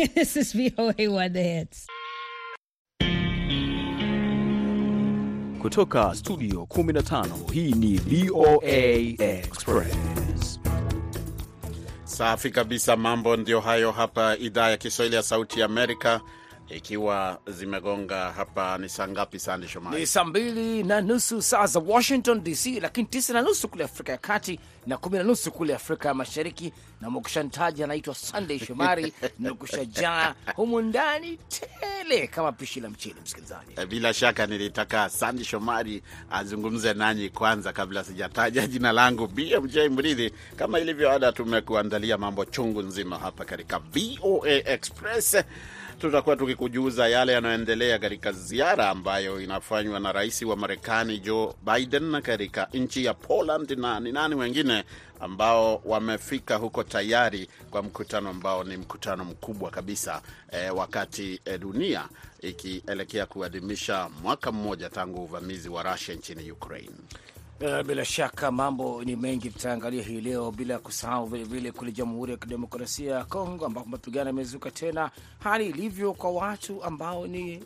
This is VOA One The Hits. Kutoka studio 15 hii ni VOA Express. Safi kabisa, mambo ndio hayo hapa idhaa ya Kiswahili ya Sauti ya Amerika, ikiwa zimegonga hapa ni saa ngapi? Sande Shomari, ni saa mbili na nusu saa za Washington DC, lakini tisa na nusu kule Afrika ya Kati na kumi na nusu kule Afrika ya Mashariki. Na mwakushantaji anaitwa Sandey Shomari nakushajaa humu ndani tele kama pishi la mchele. Msikilizaji, bila shaka nilitaka Sandi Shomari azungumze nanyi kwanza kabla sijataja jina langu BMJ Mridhi. Kama ilivyo ada, tumekuandalia mambo chungu nzima hapa katika VOA Express. Tutakuwa tukikujuza yale yanayoendelea katika ziara ambayo inafanywa na rais wa Marekani Joe Biden katika nchi ya Poland na ni nani wengine ambao wamefika huko tayari kwa mkutano ambao ni mkutano mkubwa kabisa eh, wakati eh, dunia ikielekea kuadhimisha mwaka mmoja tangu uvamizi wa Russia nchini Ukraine. Uh, bila shaka mambo ni mengi tutaangalia hii leo, bila kusahau vilevile kule Jamhuri ya Kidemokrasia ya Kongo ambapo mapigano yamezuka tena, hali ilivyo kwa watu ambao ni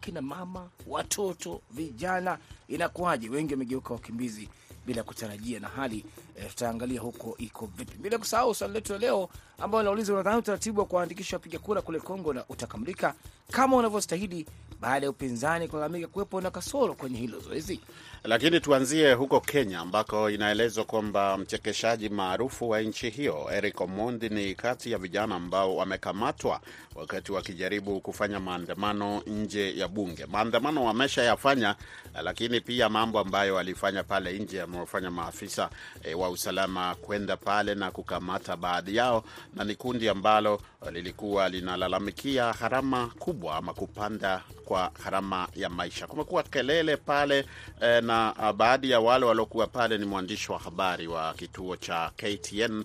kina mama, watoto, vijana, inakuwaje? Wengi wamegeuka wakimbizi bila kutarajia, na hali eh, tutaangalia huko iko vipi, bila kusahau swali letu leo ambao nauliza, unadhani utaratibu wa kuandikisha wapiga kura kule Kongo na utakamilika kama unavyostahili baada ya upinzani kulalamika kuwepo na kasoro kwenye hilo zoezi? Lakini tuanzie huko Kenya ambako inaelezwa kwamba mchekeshaji maarufu wa nchi hiyo Eric Omondi ni kati ya vijana ambao wamekamatwa wakati wakijaribu kufanya maandamano nje ya bunge. Maandamano wameshayafanya, lakini pia mambo ambayo walifanya pale nje yamewafanya maafisa e, wa usalama kwenda pale na kukamata baadhi yao, na ni kundi ambalo lilikuwa linalalamikia gharama kubwa ama kupanda kwa gharama ya maisha. Kumekuwa kelele pale e, na baadhi ya wale waliokuwa pale ni mwandishi wa habari wa kituo cha KTN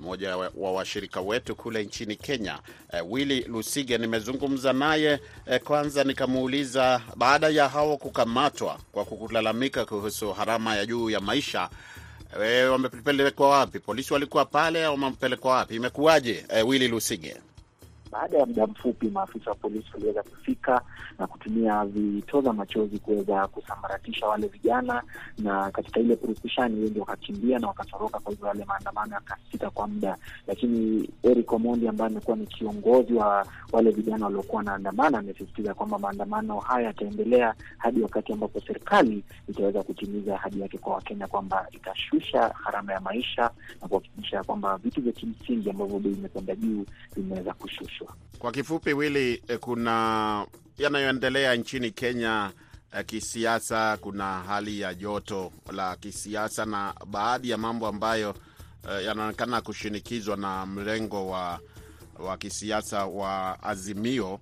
mmoja wa washirika wetu kule nchini Kenya, willi Willy Lusige. Nimezungumza naye uh, kwanza nikamuuliza baada ya hao kukamatwa kwa kulalamika kuhusu gharama ya juu ya maisha wamepelekwa wapi? Polisi walikuwa pale au wamepelekwa wapi? Imekuwaje? uh, Willy Lusige? Baada ya muda mfupi, maafisa wa polisi waliweza kufika na kutumia vitoza machozi kuweza kusambaratisha wale vijana, na katika ile purukushani wengi wakakimbia na wakatoroka. Kwa hivyo wale maandamano yakasita kwa muda, lakini Eric Omondi ambaye amekuwa ni kiongozi wa wale vijana waliokuwa wanaandamana amesisitiza kwamba maandamano haya yataendelea hadi wakati ambapo serikali itaweza kutimiza ahadi yake kwa Wakenya kwamba itashusha gharama ya maisha na kuhakikisha kwamba vitu vya kimsingi ambavyo bei imepanda juu vimeweza kushushwa. Kwa kifupi, Wili, kuna yanayoendelea nchini Kenya kisiasa. Kuna hali ya joto la kisiasa na baadhi ya mambo ambayo yanaonekana kushinikizwa na mrengo wa, wa kisiasa wa Azimio.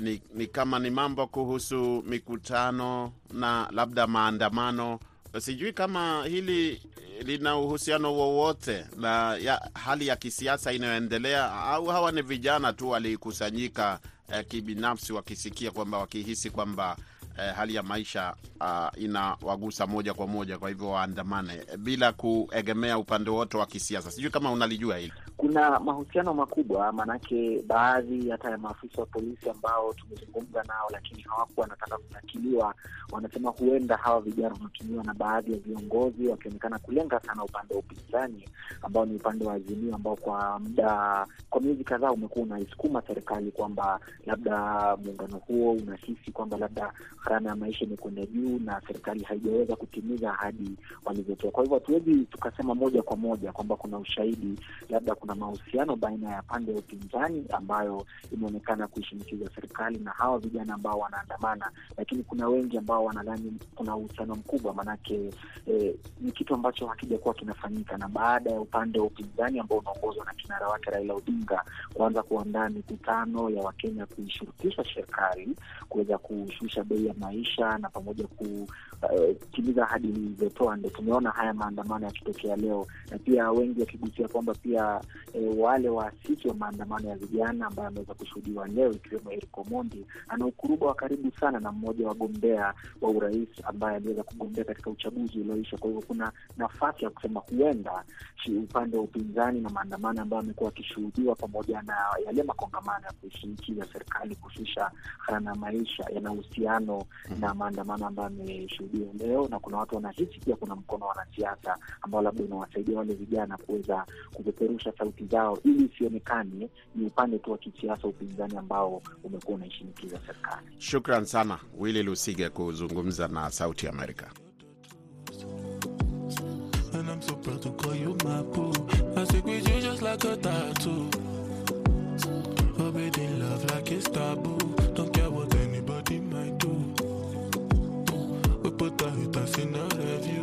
Ni, ni kama ni mambo kuhusu mikutano na labda maandamano. Sijui kama hili lina uhusiano wowote na ya hali ya kisiasa inayoendelea au hawa ni vijana tu walikusanyika eh, kibinafsi wakisikia kwamba wakihisi kwamba eh, hali ya maisha uh, inawagusa moja kwa moja, kwa hivyo waandamane bila kuegemea upande wote wa kisiasa. Sijui kama unalijua hili. Kuna mahusiano makubwa, maanake baadhi hata ya maafisa wa polisi ambao tumezungumza nao, lakini hawakuwa wanataka kunakiliwa, wanasema huenda hawa vijana wanatumiwa na baadhi ya viongozi, wakionekana kulenga sana upande wa upinzani ambao ni upande wa Azimio, ambao kwa muda, kwa miezi kadhaa umekuwa unaisukuma serikali kwamba labda muungano huo unahisi kwamba labda gharama maisha imekwenda juu na serikali haijaweza kutimiza ahadi walizotoa. Kwa hivyo hatuwezi tukasema moja kwa moja kwamba kuna ushahidi labda kuna mahusiano baina ya pande ya upinzani ambayo imeonekana kuishinikiza serikali na hawa vijana ambao wanaandamana, lakini kuna wengi ambao wanadhani kuna uhusiano mkubwa, maanake eh, ni kitu ambacho hakijakuwa kinafanyika, na baada ya upande wa upinzani ambao unaongozwa na kinara wake Raila Odinga kuanza kuandaa mikutano ya Wakenya kuishurutisha serikali kuweza kushusha bei maisha na pamoja kutimiza uh, ahadi ilizotoa, ndo tumeona haya maandamano yakitokea leo, na pia wengi wakigusia kwamba pia e, wale waasisi wa maandamano ya vijana ambayo ameweza kushuhudiwa leo ikiwemo Eric Omondi ana ukuruba wa karibu sana na mmoja wa wagombea wa urais ambaye aliweza kugombea katika uchaguzi ulioisha. Kwa hivyo kuna nafasi ya kusema huenda upande wa upinzani na maandamano ambayo amekuwa akishuhudiwa pamoja na yale makongamano ya kuishinikiza serikali kushusha gharama maisha yana uhusiano na maandamano ambayo ameshuhudia leo, na kuna watu wanahisi pia kuna mkono wa wanasiasa ambao labda unawasaidia wale vijana kuweza kupeperusha sauti zao ili isionekane ni upande tu wa kisiasa upinzani ambao umekuwa unaishinikiza serikali. Shukran sana Willy Lusige kuzungumza na Sauti Amerika. And Passé nada vi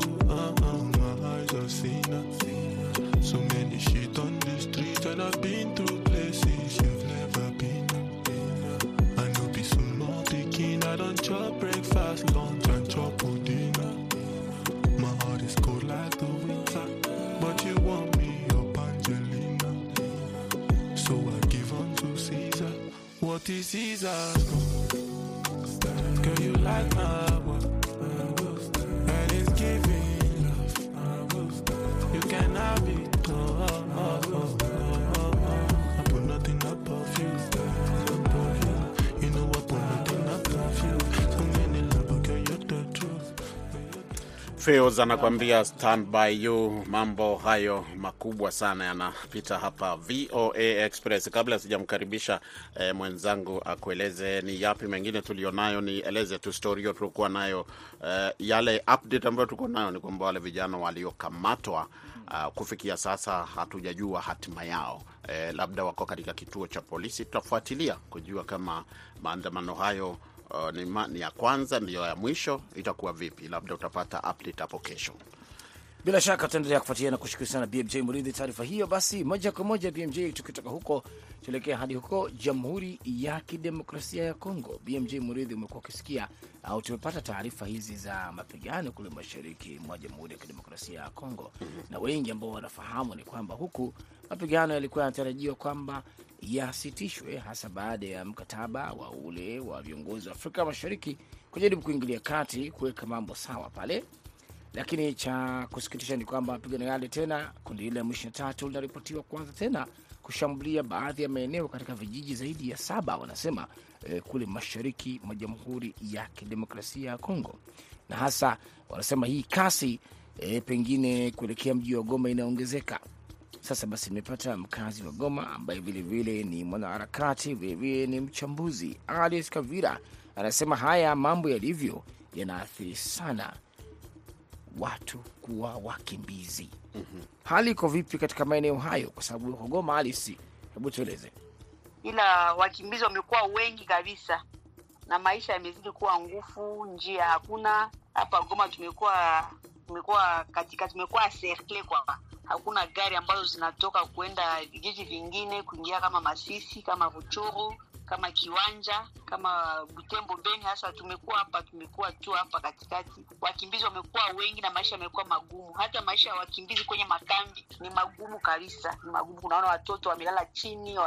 Feos anakuambia stand by you. Mambo hayo makubwa sana yanapita hapa VOA Express. Kabla sijamkaribisha eh, mwenzangu akueleze ni yapi mengine tulionayo, nieleze tu story hiyo nayo. Eh, yale update ambayo tuko nayo ni kwamba wale vijana waliokamatwa Uh, kufikia sasa hatujajua hatima yao. Eh, labda wako katika kituo cha polisi. Tutafuatilia kujua kama maandamano hayo uh, ni, ma, ni ya kwanza ndiyo ya mwisho, itakuwa vipi? Labda utapata update hapo kesho. Bila shaka tutaendelea kufuatilia na kushukuru sana BMJ Muridhi taarifa hiyo. Basi moja kwa moja BMJ, tukitoka huko tuelekea hadi huko Jamhuri ya Kidemokrasia ya Kongo. BMJ Muridhi, umekuwa ukisikia au tumepata taarifa hizi za mapigano kule mashariki mwa Jamhuri ya Kidemokrasia ya Kongo, na wengi ambao wanafahamu ni kwamba huku mapigano yalikuwa yanatarajiwa kwamba yasitishwe, hasa baada ya mkataba wa ule wa viongozi wa Afrika Mashariki kujaribu kuingilia kati kuweka mambo sawa pale lakini cha kusikitisha ni kwamba mapigano yale tena, kundi hili la M23 linaripotiwa kuanza tena kushambulia baadhi ya maeneo katika vijiji zaidi ya saba, wanasema eh, kule mashariki mwa Jamhuri ya Kidemokrasia ya Kongo, na hasa wanasema hii kasi eh, pengine kuelekea mji wa Goma inaongezeka. Sasa basi, nimepata mkazi wa Goma ambaye vilevile ni mwanaharakati, vilevile ni mchambuzi, Alice Kavira, anasema haya mambo yalivyo yanaathiri sana watu kuwa wakimbizi. Hali iko vipi katika maeneo hayo? Kwa sababu uko Goma, halisi? hebu tueleze. ila wakimbizi wamekuwa wengi kabisa na maisha yamezidi kuwa ngufu, njia hakuna. Hapa Goma tumekuwa tumekuwa katika tumekuwa serkle kwa hakuna gari ambazo zinatoka kuenda vijiji vingine kuingia kama Masisi, kama Vuchuru, kama Kiwanja, kama Butembo, Beni. Hasa tumekuwa hapa, tumekuwa tu hapa katikati. Wakimbizi wamekuwa wengi na maisha yamekuwa magumu. Hata maisha ya wakimbizi kwenye makambi ni magumu kabisa, ni magumu. Unaona watoto wamelala chini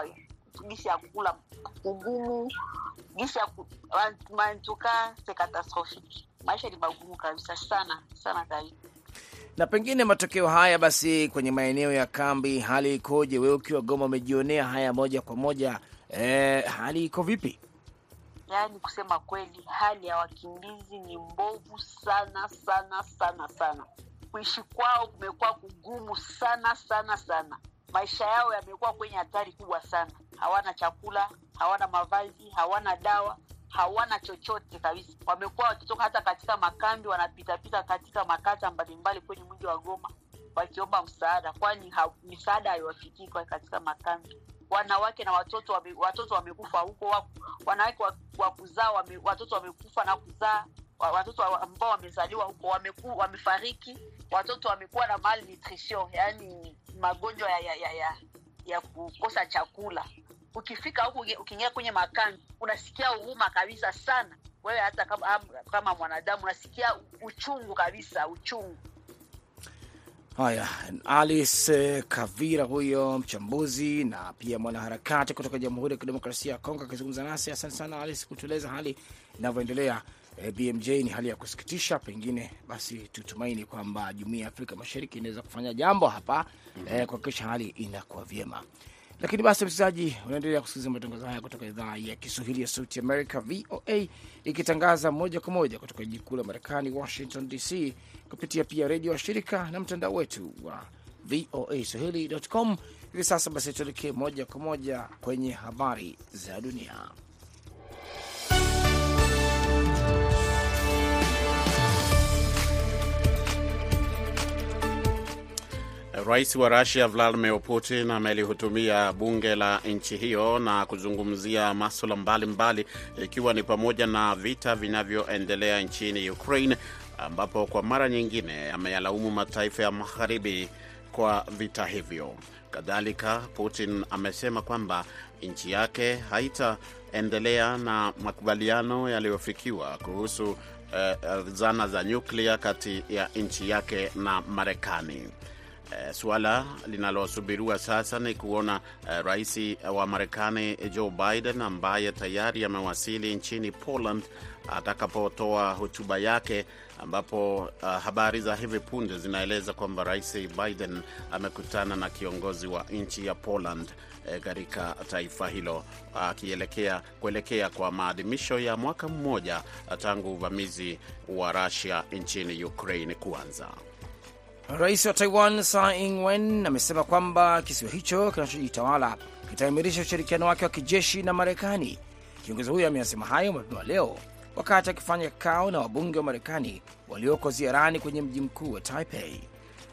gisi ya kula ugumu, gisi ya mantuka sekatastrofiki. Maisha ni magumu kabisa sana sana kabisa. Na pengine matokeo haya basi, kwenye maeneo ya kambi, hali ikoje? Wewe ukiwa Goma umejionea haya moja kwa moja, eh, hali iko vipi? Yaani kusema kweli, hali ya wakimbizi ni mbovu sana sana sana sana. Kuishi kwao kumekuwa kugumu sana sana sana. Maisha yao yamekuwa kwenye hatari kubwa sana. Hawana chakula, hawana mavazi, hawana dawa, hawana chochote kabisa. Wamekuwa wakitoka hata katika makambi, wanapitapita katika makata mbalimbali kwenye mji wa Goma wakiomba msaada, kwani misaada haiwafikii katika makambi. Wanawake na watoto wame, watoto wamekufa huko, wanawake wa, kuzaa wame, watoto wamekufa na kuzaa watoto ambao wamezaliwa huko wameku, wamefariki. Watoto wamekuwa na malnutrition, yaani magonjwa ya, ya, ya, ya, ya kukosa chakula. Ukifika huku uki- ukiingia kwenye makambi unasikia huruma kabisa sana wewe, hata kama, kama mwanadamu unasikia uchungu kabisa, uchungu Haya, Alice Kavira huyo mchambuzi na pia mwanaharakati kutoka Jamhuri ya Kidemokrasia ya Kongo akizungumza nasi. Asante sana Alice kutueleza hali inavyoendelea. E, BMJ ni hali ya kusikitisha. Pengine basi tutumaini kwamba Jumuiya ya Afrika Mashariki inaweza kufanya jambo hapa e, kuhakikisha hali inakuwa vyema. Lakini basi, msikilizaji, unaendelea kusikiliza matangazo haya kutoka idhaa ya Kiswahili ya Sauti America, VOA, ikitangaza moja kwa moja kutoka jiji kuu la Marekani, Washington DC, kupitia pia redio wa shirika na mtandao wetu wa VOA Swahili.com. Hivi sasa basi, tuelekee moja kwa moja kwenye habari za dunia. Rais wa Rusia Vladimir Putin amelihutumia bunge la nchi hiyo na kuzungumzia maswala mbalimbali ikiwa ni pamoja na vita vinavyoendelea nchini Ukraine, ambapo kwa mara nyingine ameyalaumu mataifa ya magharibi kwa vita hivyo. Kadhalika, Putin amesema kwamba nchi yake haitaendelea na makubaliano yaliyofikiwa kuhusu eh, zana za nyuklia kati ya nchi yake na Marekani. Uh, suala linalosubiriwa sasa ni kuona uh, rais wa Marekani Joe Biden ambaye tayari amewasili nchini Poland atakapotoa hotuba yake, ambapo uh, habari za hivi punde zinaeleza kwamba rais Biden amekutana na kiongozi wa nchi ya Poland katika uh, taifa hilo akielekea kuelekea kwa maadhimisho ya mwaka mmoja tangu uvamizi wa Russia nchini Ukraine kuanza. Rais wa Taiwan Tsai Ing-wen amesema kwamba kisiwa hicho kinachojitawala kitaimarisha ushirikiano wake wa kijeshi na Marekani. Kiongozi huyo ameyasema hayo mapema leo wakati akifanya kikao na wabunge wa Marekani walioko ziarani kwenye mji mkuu wa Taipei.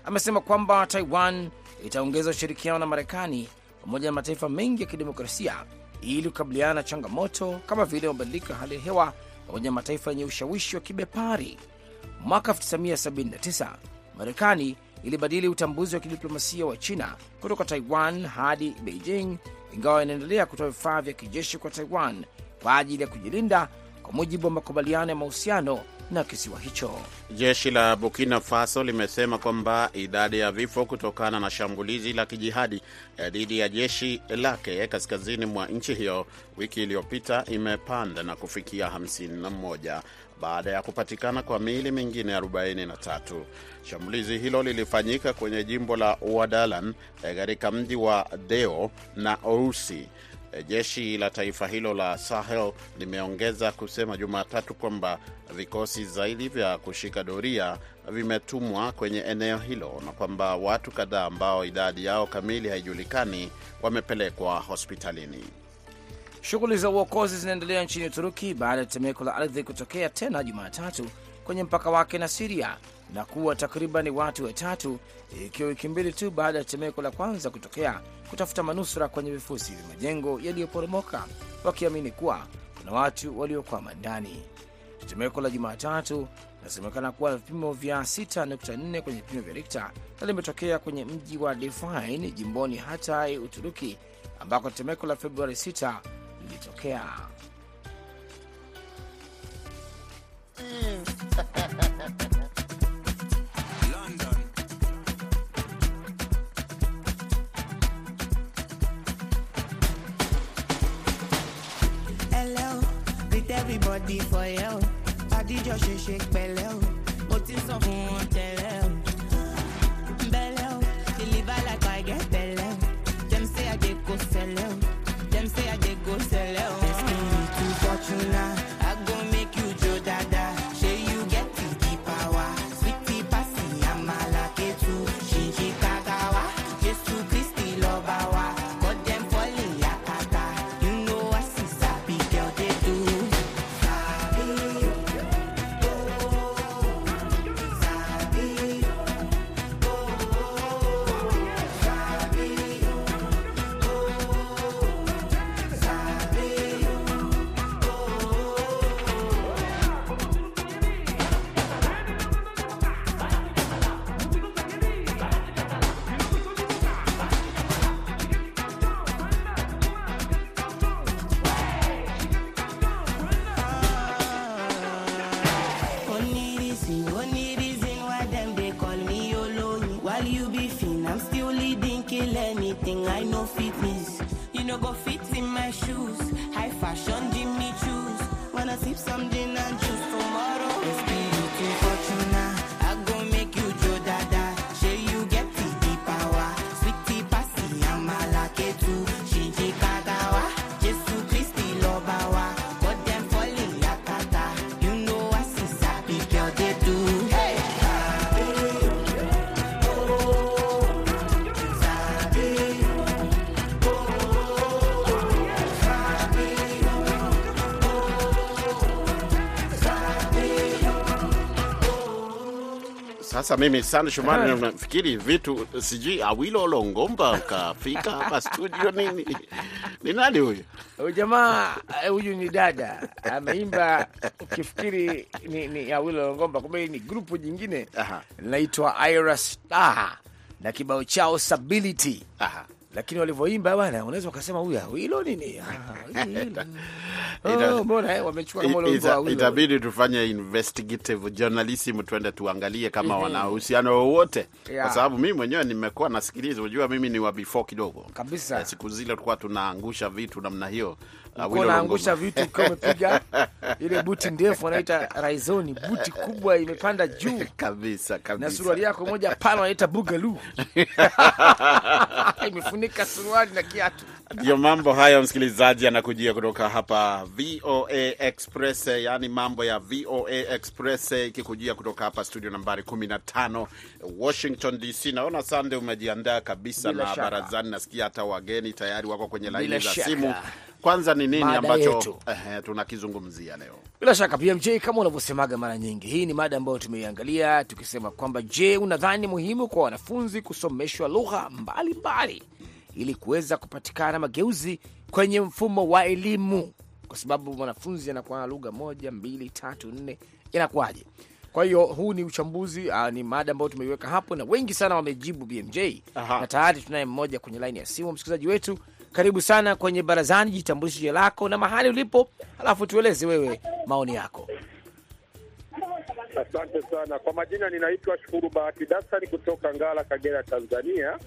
Amesema kwamba Taiwan itaongeza ushirikiano na Marekani pamoja na mataifa mengi ya kidemokrasia ili kukabiliana na changamoto kama vile mabadiliko ya hali ya hewa pamoja na mataifa yenye ushawishi wa kibepari. Mwaka 1979 Marekani ilibadili utambuzi wa kidiplomasia wa China kutoka Taiwan hadi Beijing, ingawa inaendelea kutoa vifaa vya kijeshi kwa Taiwan kwa ajili ya kujilinda, kwa mujibu wa makubaliano ya mahusiano na kisiwa hicho. Jeshi la Burkina Faso limesema kwamba idadi ya vifo kutokana na shambulizi la kijihadi dhidi ya jeshi lake kaskazini mwa nchi hiyo wiki iliyopita imepanda na kufikia 51 baada ya kupatikana kwa miili mingine 43. Shambulizi hilo lilifanyika kwenye jimbo la Uadalan katika mji wa Deo na Ousi. Jeshi la taifa hilo la Sahel limeongeza kusema Jumatatu kwamba vikosi zaidi vya kushika doria vimetumwa kwenye eneo hilo na kwamba watu kadhaa ambao idadi yao kamili haijulikani wamepelekwa hospitalini. Shughuli za uokozi zinaendelea nchini Uturuki baada ya tetemeko la ardhi kutokea tena Jumatatu kwenye mpaka wake na Siria na kuwa takriban watu watatu, ikiwa wiki mbili tu baada ya tetemeko la kwanza kutokea, kutafuta manusura kwenye vifusi vya majengo yaliyoporomoka, wakiamini kuwa kuna watu waliokwama ndani. Tetemeko la Jumatatu linasemekana kuwa vipimo vya 6.4 kwenye vipimo vya Rikta na limetokea kwenye mji wa Define jimboni Hatay, Uturuki, ambako tetemeko la Februari 6 lilitokea. Sasa mimi sana Shumari, nafikiri vitu sijui Awilo Longomba ukafika hapa studio nini? Ni nani huyu? Jamaa eh, huyu ni dada ameimba, ukifikiri ni, ni Awilo Longomba, kumbe ni grupu jingine linaitwa Ira Star na kibao chao Stability. Aha. Lakini walivyoimba bwana, unaweza ukasema huyu hilo nini? Ah, hilo. Ita- Oh, mbona eh, wamechukua kama Awilo. Itabidi tufanye investigative journalism, tuende tuangalie kama wana uhusiano wowote, kwa sababu mimi mwenyewe nimekuwa nasikiliza. Unajua mimi ni wa before kidogo Kabisa. Eh, siku zile tulikuwa tunaangusha vitu namna hiyo. Ulikuwa naangusha unaangusha vitu ukiwa umepiga ile buti ndefu wanaita raizoni, buti kubwa imepanda juu kabisa kabisa. na suruali yako moja pana wanaita bugalu imefunika suruali na kiatu. Ndio mambo hayo, msikilizaji, anakujia kutoka hapa VOA Express, yaani mambo ya VOA Express ikikujia kutoka hapa studio nambari 15 Washington DC. Naona Sande umejiandaa kabisa Bila na shaka. barazani, nasikia hata wageni tayari wako kwenye laini za simu. Kwanza ni nini Mada ambacho eh, tunakizungumzia leo? Bila shaka PMJ, kama unavyosemaga mara nyingi, hii ni mada ambayo tumeiangalia tukisema kwamba, je, unadhani muhimu kwa wanafunzi kusomeshwa lugha mbalimbali ili kuweza kupatikana mageuzi kwenye mfumo wa elimu? Kwa sababu mwanafunzi anakuwa na lugha moja, mbili, tatu, nne, inakuwaje? Kwa hiyo huu ni uchambuzi uh, ni mada ambayo tumeiweka hapo na wengi sana wamejibu BMJ, Aha. na tayari tunaye mmoja kwenye laini ya simu, msikilizaji wetu. Karibu sana kwenye barazani, jitambulishe jina lako na mahali ulipo, alafu tueleze wewe maoni yako. Asante sana kwa majina, ninaitwa Shukuru Bahati Dasani kutoka Ngara, Kagera, Tanzania.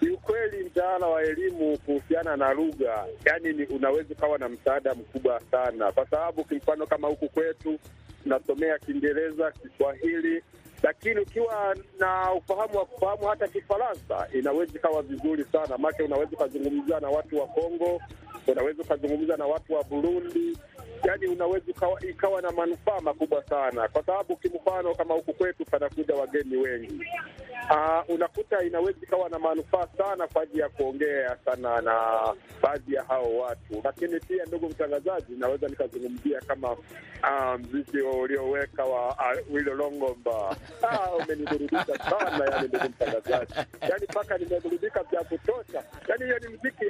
Kiukweli, mtaala wa elimu kuhusiana na lugha, yani ni unaweza ukawa na msaada mkubwa sana, kwa sababu kimfano kama huku kwetu tunasomea Kiingereza, Kiswahili, lakini ukiwa na ufahamu wa kufahamu hata Kifaransa inaweza ikawa vizuri sana, maana unaweza ukazungumza na watu wa Kongo, unaweza ukazungumza na watu wa Burundi, yani unaweza ukawa, ikawa na manufaa makubwa sana, kwa sababu kimfano kama huku kwetu panakuja wageni wengi. Aa, unakuta inaweza ikawa na manufaa sana kwa ajili ya kuongea sana na baadhi ya hao watu, lakini pia, ndugu mtangazaji, naweza nikazungumzia kama ah, mziki ulioweka wa ah, Wilo Longomba. Ah, umeniburudisha sana yani, ndugu mtangazaji, yani mpaka nimeburudika vya kutosha. Yani hiyo ni mziki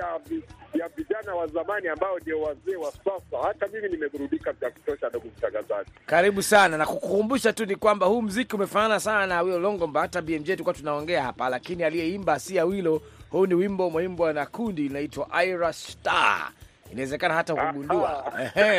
ya vijana wa zamani ambao ndio wazee wa sasa. Hata mimi nimeburudika vya kutosha, ndugu mtangazaji. Karibu sana na kukukumbusha tu ni kwamba huu mziki umefanana sana na Awilo Longomba. Hata BMJ tulikuwa tunaongea hapa, lakini aliyeimba si Awilo. Huu ni wimbo umeimbwa na kundi linaitwa Ira Star. Inawezekana hata ukugundua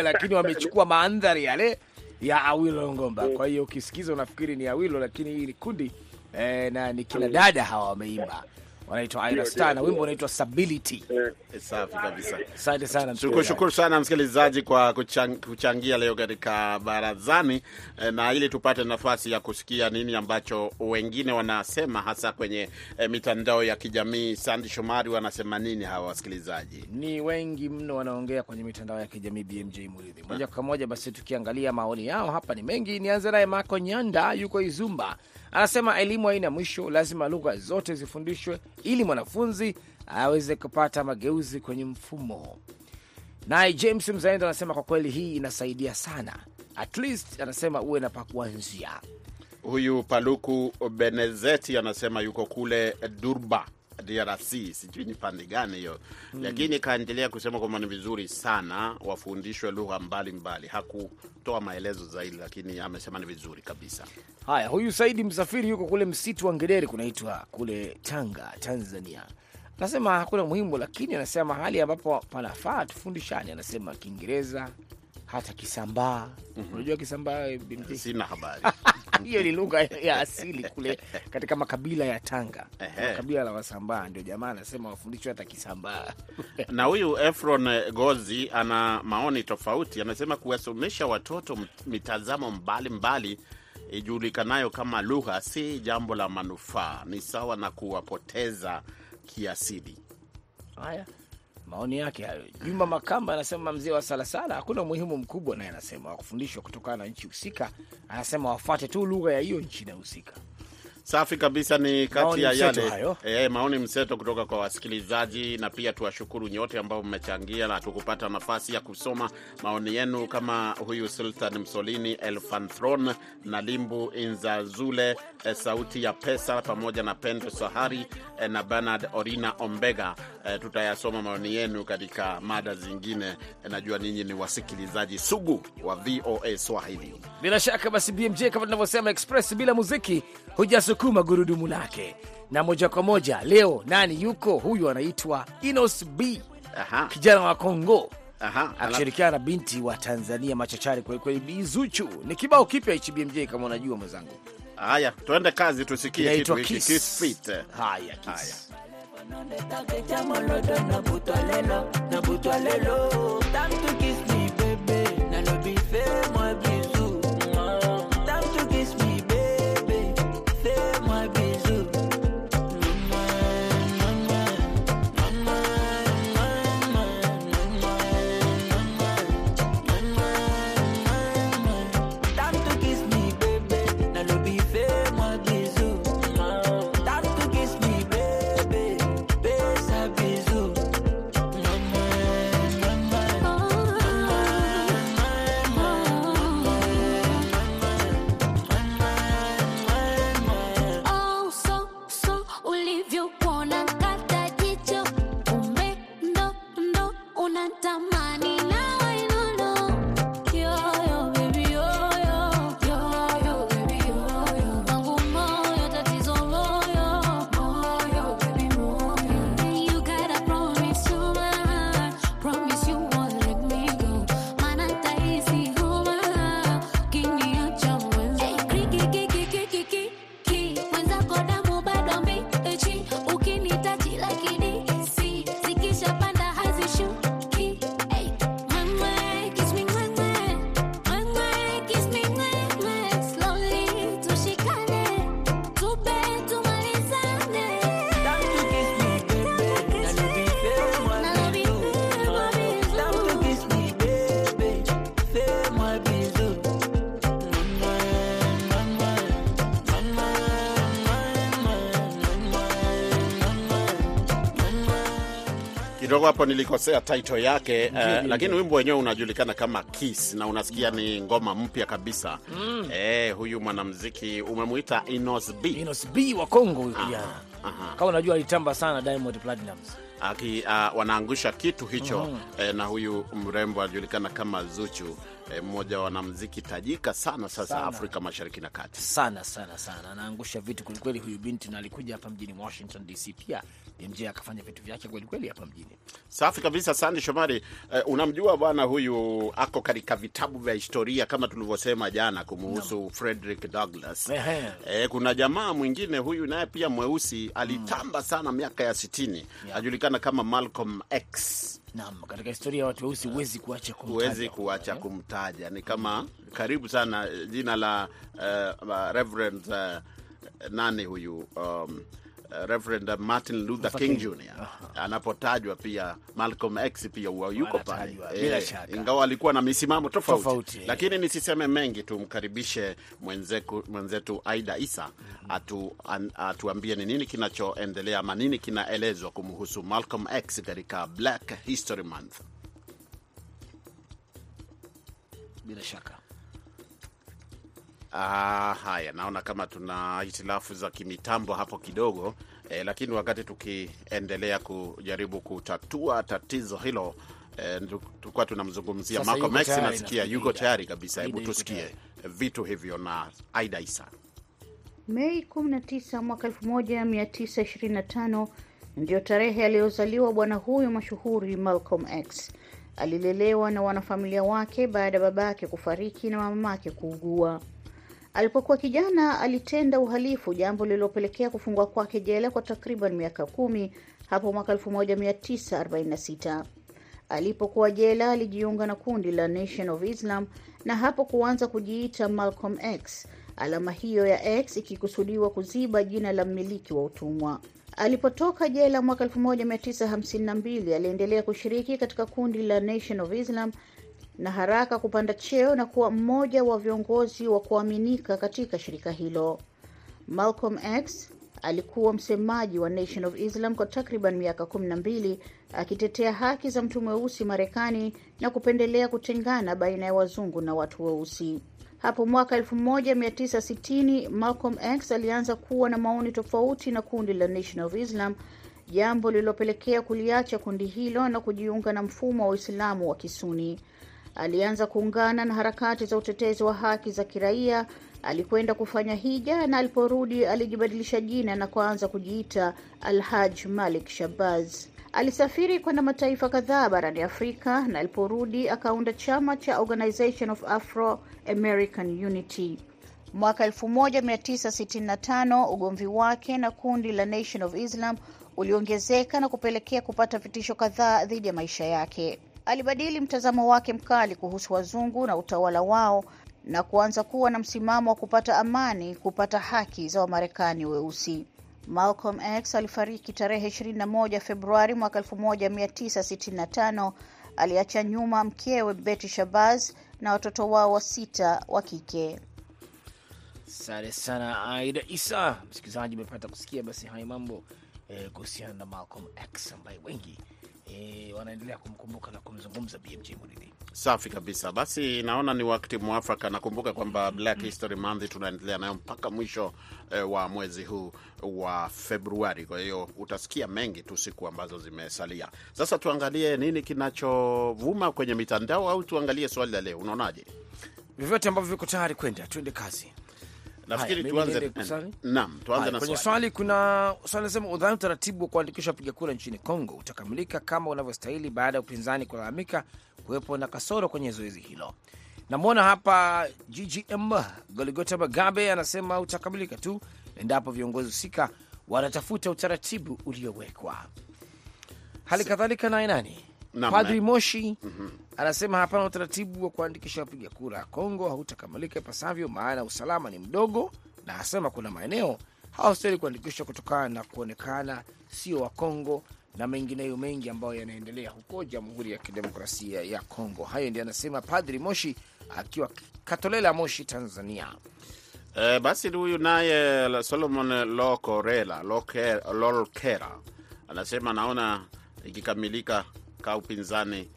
lakini wamechukua mandhari yale ya Awilo Longomba. Kwa hiyo ukisikiza unafikiri ni Awilo, lakini hii ni kundi eh, na ni kina dada hawa wameimba, wanaitwa Ira Star na wimbo unaitwa Stability. Eh, Safi kabisa. Asante sana Shukuru, shukuru sana msikilizaji kwa kuchang, kuchangia leo katika barazani eh, na ili tupate nafasi ya kusikia nini ambacho wengine wanasema hasa kwenye eh, mitandao ya kijamii. Sandi Shomari wanasema nini hawa wasikilizaji? ni wengi mno wanaongea kwenye mitandao ya kijamii BMJ Muridhi. Moja kwa moja basi, tukiangalia maoni yao hapa ni mengi. Nianze naye Mako Nyanda, yuko Izumba, anasema elimu haina mwisho, lazima lugha zote zifundishwe ili mwanafunzi aweze kupata mageuzi kwenye mfumo. Naye James Mzaendo anasema kwa kweli hii inasaidia sana, at least anasema uwe na pa kuanzia. Huyu Paluku Benezeti anasema yuko kule Durba DRC, sijui ni pande gani hiyo lakini kaendelea kusema kwamba ni vizuri sana wafundishwe lugha mbalimbali. Hakutoa maelezo zaidi, lakini amesema ni vizuri kabisa. Haya, huyu Saidi Msafiri yuko kule msitu wa Ngedere kunaitwa kule Tanga, Tanzania. Anasema hakuna muhimu, lakini anasema hali ambapo panafaa tufundishane. Anasema Kiingereza hata Kisambaa. Unajua Kisambaa eh. Sina habari hiyo ni lugha ya asili kule katika makabila ya Tanga, makabila kabila la Wasambaa. Ndio jamaa anasema wafundishwe hata Kisambaa. na huyu Efron eh, Gozi ana maoni tofauti. Anasema kuwasomesha watoto mitazamo mbalimbali ijulikanayo kama lugha si jambo la manufaa, ni sawa na kuwapoteza kiasili. Haya, maoni yake hayo. Juma Makamba anasema mzee wa Salasala hakuna umuhimu mkubwa, naye anasema wa kufundishwa kutokana na nchi husika. Anasema wafuate tu lugha ya hiyo nchi inahusika. Safi kabisa, ni kati ya yale e, maoni mseto kutoka kwa wasikilizaji, na pia tuwashukuru nyote ambao mmechangia na tukupata nafasi ya kusoma maoni yenu, kama huyu Sultan Msolini, Elfanthron na Limbu Inzazule, e, Sauti ya Pesa pamoja na Pendo Sahari e, na Bernard Orina Ombega. E, tutayasoma maoni yenu katika mada zingine. E, najua ninyi ni wasikilizaji sugu wa VOA Swahili. Bila shaka basi, BMJ kama tunavyosema, express bila muziki hujasukuma gurudumu lake. Na moja kwa moja leo nani yuko? Huyu anaitwa Inos B, Aha, kijana wa Kongo akishirikiana na binti wa Tanzania machachari kwelikweli, Bi Zuchu. Ni kibao kipya HBMJ kama unajua mwenzangu, Haya, tuende kazi, tusikie kitu hiki Kiss. Kiss Fit. Haya, Haya. Kiss. Kidogo hapo nilikosea title yake eh, lakini wimbo wenyewe unajulikana kama Kiss na unasikia ni ngoma mpya kabisa. Eh, huyu mwanamuziki umemwita Inos B. Inos B wa Kongo huyu kijana, kama unajua alitamba sana Diamond Platnumz. aki uh, wanaangusha kitu hicho eh, na huyu mrembo anajulikana kama Zuchu. Eh, mmoja wa wanamuziki tajika sana sasa Sana. Afrika Mashariki na Kati. sana sana sana, anaangusha vitu kwelikweli huyu binti, na alikuja hapa mjini Washington DC pia MJ akafanya vitu vyake kwelikweli hapa mjini. Safi kabisa, Sandi Shomari. Eh, unamjua bwana huyu, ako katika vitabu vya historia kama tulivyosema jana kumuhusu Frederick Douglass. Eh, kuna jamaa mwingine huyu naye pia mweusi alitamba sana miaka ya sitini ajulikana kama Malcolm X. Naam, katika historia ya watu weusi huwezi kuacha kumtaja Huwezi kuacha eh. kumtaja, ni kama karibu sana eh, jina la uh, Reverend uh, nani huyu um, Reverend Martin Luther King. Jr. anapotajwa pia Malcolm X pia huwa yuko pale Eh, ingawa alikuwa na misimamo tofauti, Tofauti. lakini nisiseme mengi, tumkaribishe mwenzetu, mwenzetu Aida Isa atu, an, atuambie ni nini kinachoendelea ama nini kinaelezwa kumhusu Malcolm X katika Black History Month. bila shaka Ah, haya, naona kama tuna hitilafu za kimitambo hapo kidogo eh, lakini wakati tukiendelea kujaribu kutatua tatizo hilo eh, tulikuwa tunamzungumzia Sasa Malcolm yuko X, tayari, nasikia yuko tayari kabisa. Hebu tusikie vitu hivyo na Aida Isa. Mei 19 mwaka 1925 ndiyo tarehe aliyozaliwa bwana huyu mashuhuri Malcolm X. Alilelewa na wanafamilia wake baada ya babake kufariki na mamake kuugua. Alipokuwa kijana alitenda uhalifu, jambo lililopelekea kufungwa kwake jela kwa takriban miaka kumi hapo mwaka 1946. Alipokuwa jela alijiunga na kundi la Nation of Islam na hapo kuanza kujiita Malcolm X, alama hiyo ya X ikikusudiwa kuziba jina la mmiliki wa utumwa. Alipotoka jela mwaka 1952 aliendelea kushiriki katika kundi la Nation of Islam na haraka kupanda cheo na kuwa mmoja wa viongozi wa kuaminika katika shirika hilo. Malcolm X alikuwa msemaji wa Nation of Islam kwa takriban miaka 12 akitetea haki za mtu mweusi Marekani na kupendelea kutengana baina ya wazungu na watu weusi. Hapo mwaka 1960 Malcolm X alianza kuwa na maoni tofauti na kundi la Nation of Islam, jambo lililopelekea kuliacha kundi hilo na kujiunga na mfumo wa Uislamu wa Kisuni. Alianza kuungana na harakati za utetezi wa haki za kiraia. Alikwenda kufanya hija na aliporudi alijibadilisha jina na kuanza kujiita Alhaj Malik Shabaz. Alisafiri kwenda mataifa kadhaa barani Afrika na aliporudi akaunda chama cha Organization of Afro American Unity. Mwaka 1965 ugomvi wake na kundi la Nation of Islam uliongezeka na kupelekea kupata vitisho kadhaa dhidi ya maisha yake. Alibadili mtazamo wake mkali kuhusu wazungu na utawala wao na kuanza kuwa na msimamo wa kupata amani, kupata haki za Wamarekani weusi. Malcolm X alifariki tarehe 21 Februari mwaka 1965. Aliacha nyuma mkewe Betty Shabazz na watoto wao wa sita wa kike. Asante sana Aida Isa. Msikilizaji, umepata kusikia basi haya mambo eh, kuhusiana na Malcolm X ambaye wengi eh, wanaendelea kumkumbuka na kumzungumza BMJ Muridhi. Safi kabisa. Basi naona ni wakati mwafaka. Nakumbuka kwamba Black History Month tunaendelea nayo mpaka mwisho eh, wa mwezi huu wa Februari. Kwa hiyo utasikia mengi tu siku ambazo zimesalia. Sasa tuangalie nini kinachovuma kwenye mitandao, au tuangalie swali la leo. Unaonaje? Vyovyote ambavyo viko tayari kwenda, tuende kazi. Nafikiri tuanze naam, tuanze na kwenye swali. kuna swali nasema, udhani utaratibu wa kuandikisha wapiga kura nchini Kongo utakamilika kama unavyostahili baada ya upinzani kulalamika kuwepo na kasoro kwenye zoezi hilo? Namwona hapa GGM Goligota Magabe anasema utakamilika tu endapo viongozi husika wanatafuta utaratibu uliowekwa. Hali kadhalika naye nani Padri Moshi mm Moshi anasema hapana utaratibu wa kuandikisha wapiga kura Kongo hautakamilika ipasavyo, maana usalama ni mdogo, na asema kuna maeneo hawastahili kuandikishwa kutokana na kuonekana sio wa Kongo na mengineyo mengi ambayo yanaendelea huko Jamhuri ya Kidemokrasia ya Kongo. Hayo ndio anasema Padri Moshi akiwa Katolela, Moshi, Tanzania. E, basi huyu naye Solomon Lokorela Lolkera anasema naona ikikamilika ka upinzani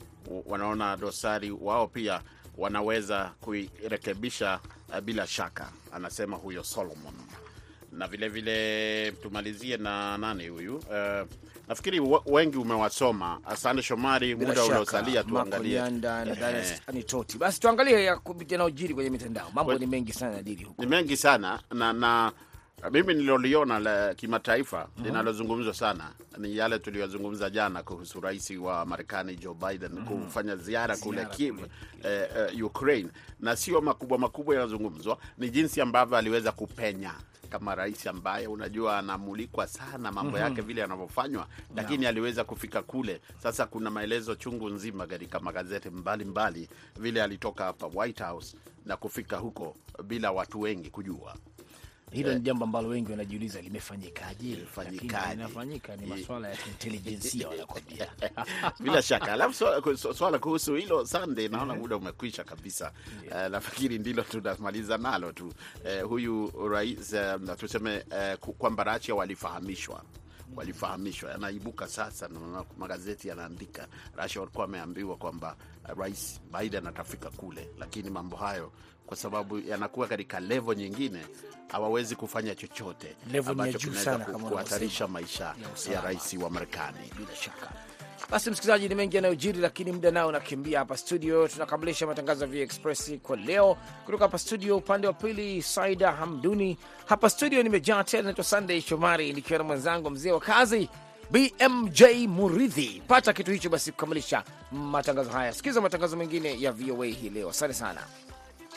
wanaona dosari wao pia wanaweza kuirekebisha eh, bila shaka, anasema huyo Solomon. Na vilevile vile tumalizie na nani huyu uh, nafikiri wengi umewasoma. Asante Shomari, muda uliosalia tuangalie. Anitoti. Basi tuangalie yanayojiri kwenye mitandao. Mambo ni mengi sana dili huko. ni mengi sana na, na mimi nililoliona la kimataifa linalozungumzwa sana ni yale tuliyozungumza jana kuhusu rais wa Marekani Joe Biden kufanya ziara kule Kiev eh, eh, Ukraine, na sio makubwa makubwa yanazungumzwa, ni jinsi ambavyo aliweza kupenya kama rais ambaye unajua anamulikwa sana mambo yake vile yanavyofanywa, lakini aliweza kufika kule. Sasa kuna maelezo chungu nzima katika magazeti mbalimbali mbali, vile alitoka hapa White House na kufika huko bila watu wengi kujua. Hilo ni jambo ambalo wengi wanajiuliza limefanyikaje, Limefanyikaje? lakini ni masuala ya intelijensia wanakwambia. bila shaka. Alafu swala, swala kuhusu hilo Sande, naona muda umekwisha kabisa. Uh, nafikiri ndilo tunamaliza nalo tu. Uh, huyu rais uh, tuseme uh, kwamba Rasia walifahamishwa walifahamishwa yanaibuka sasa, na magazeti yanaandika Russia walikuwa wameambiwa kwamba rais Biden atafika kule, lakini mambo hayo kwa sababu yanakuwa katika levo nyingine, hawawezi kufanya chochote ambacho kinaweza kuhatarisha maisha ya ya rais wa Marekani. Bila shaka basi, msikilizaji, ni mengi yanayojiri, lakini muda nao unakimbia hapa studio. Tunakamilisha matangazo ya VOA Express kwa leo kutoka hapa studio. Upande wa pili, Saida Hamduni. Hapa studio nimejaa tena, naitwa Sunday Shomari nikiwa na mwenzangu mzee wa kazi BMJ Muridhi. Pata kitu hicho basi kukamilisha matangazo haya. Sikiza matangazo mengine ya VOA hii leo. Asante sana.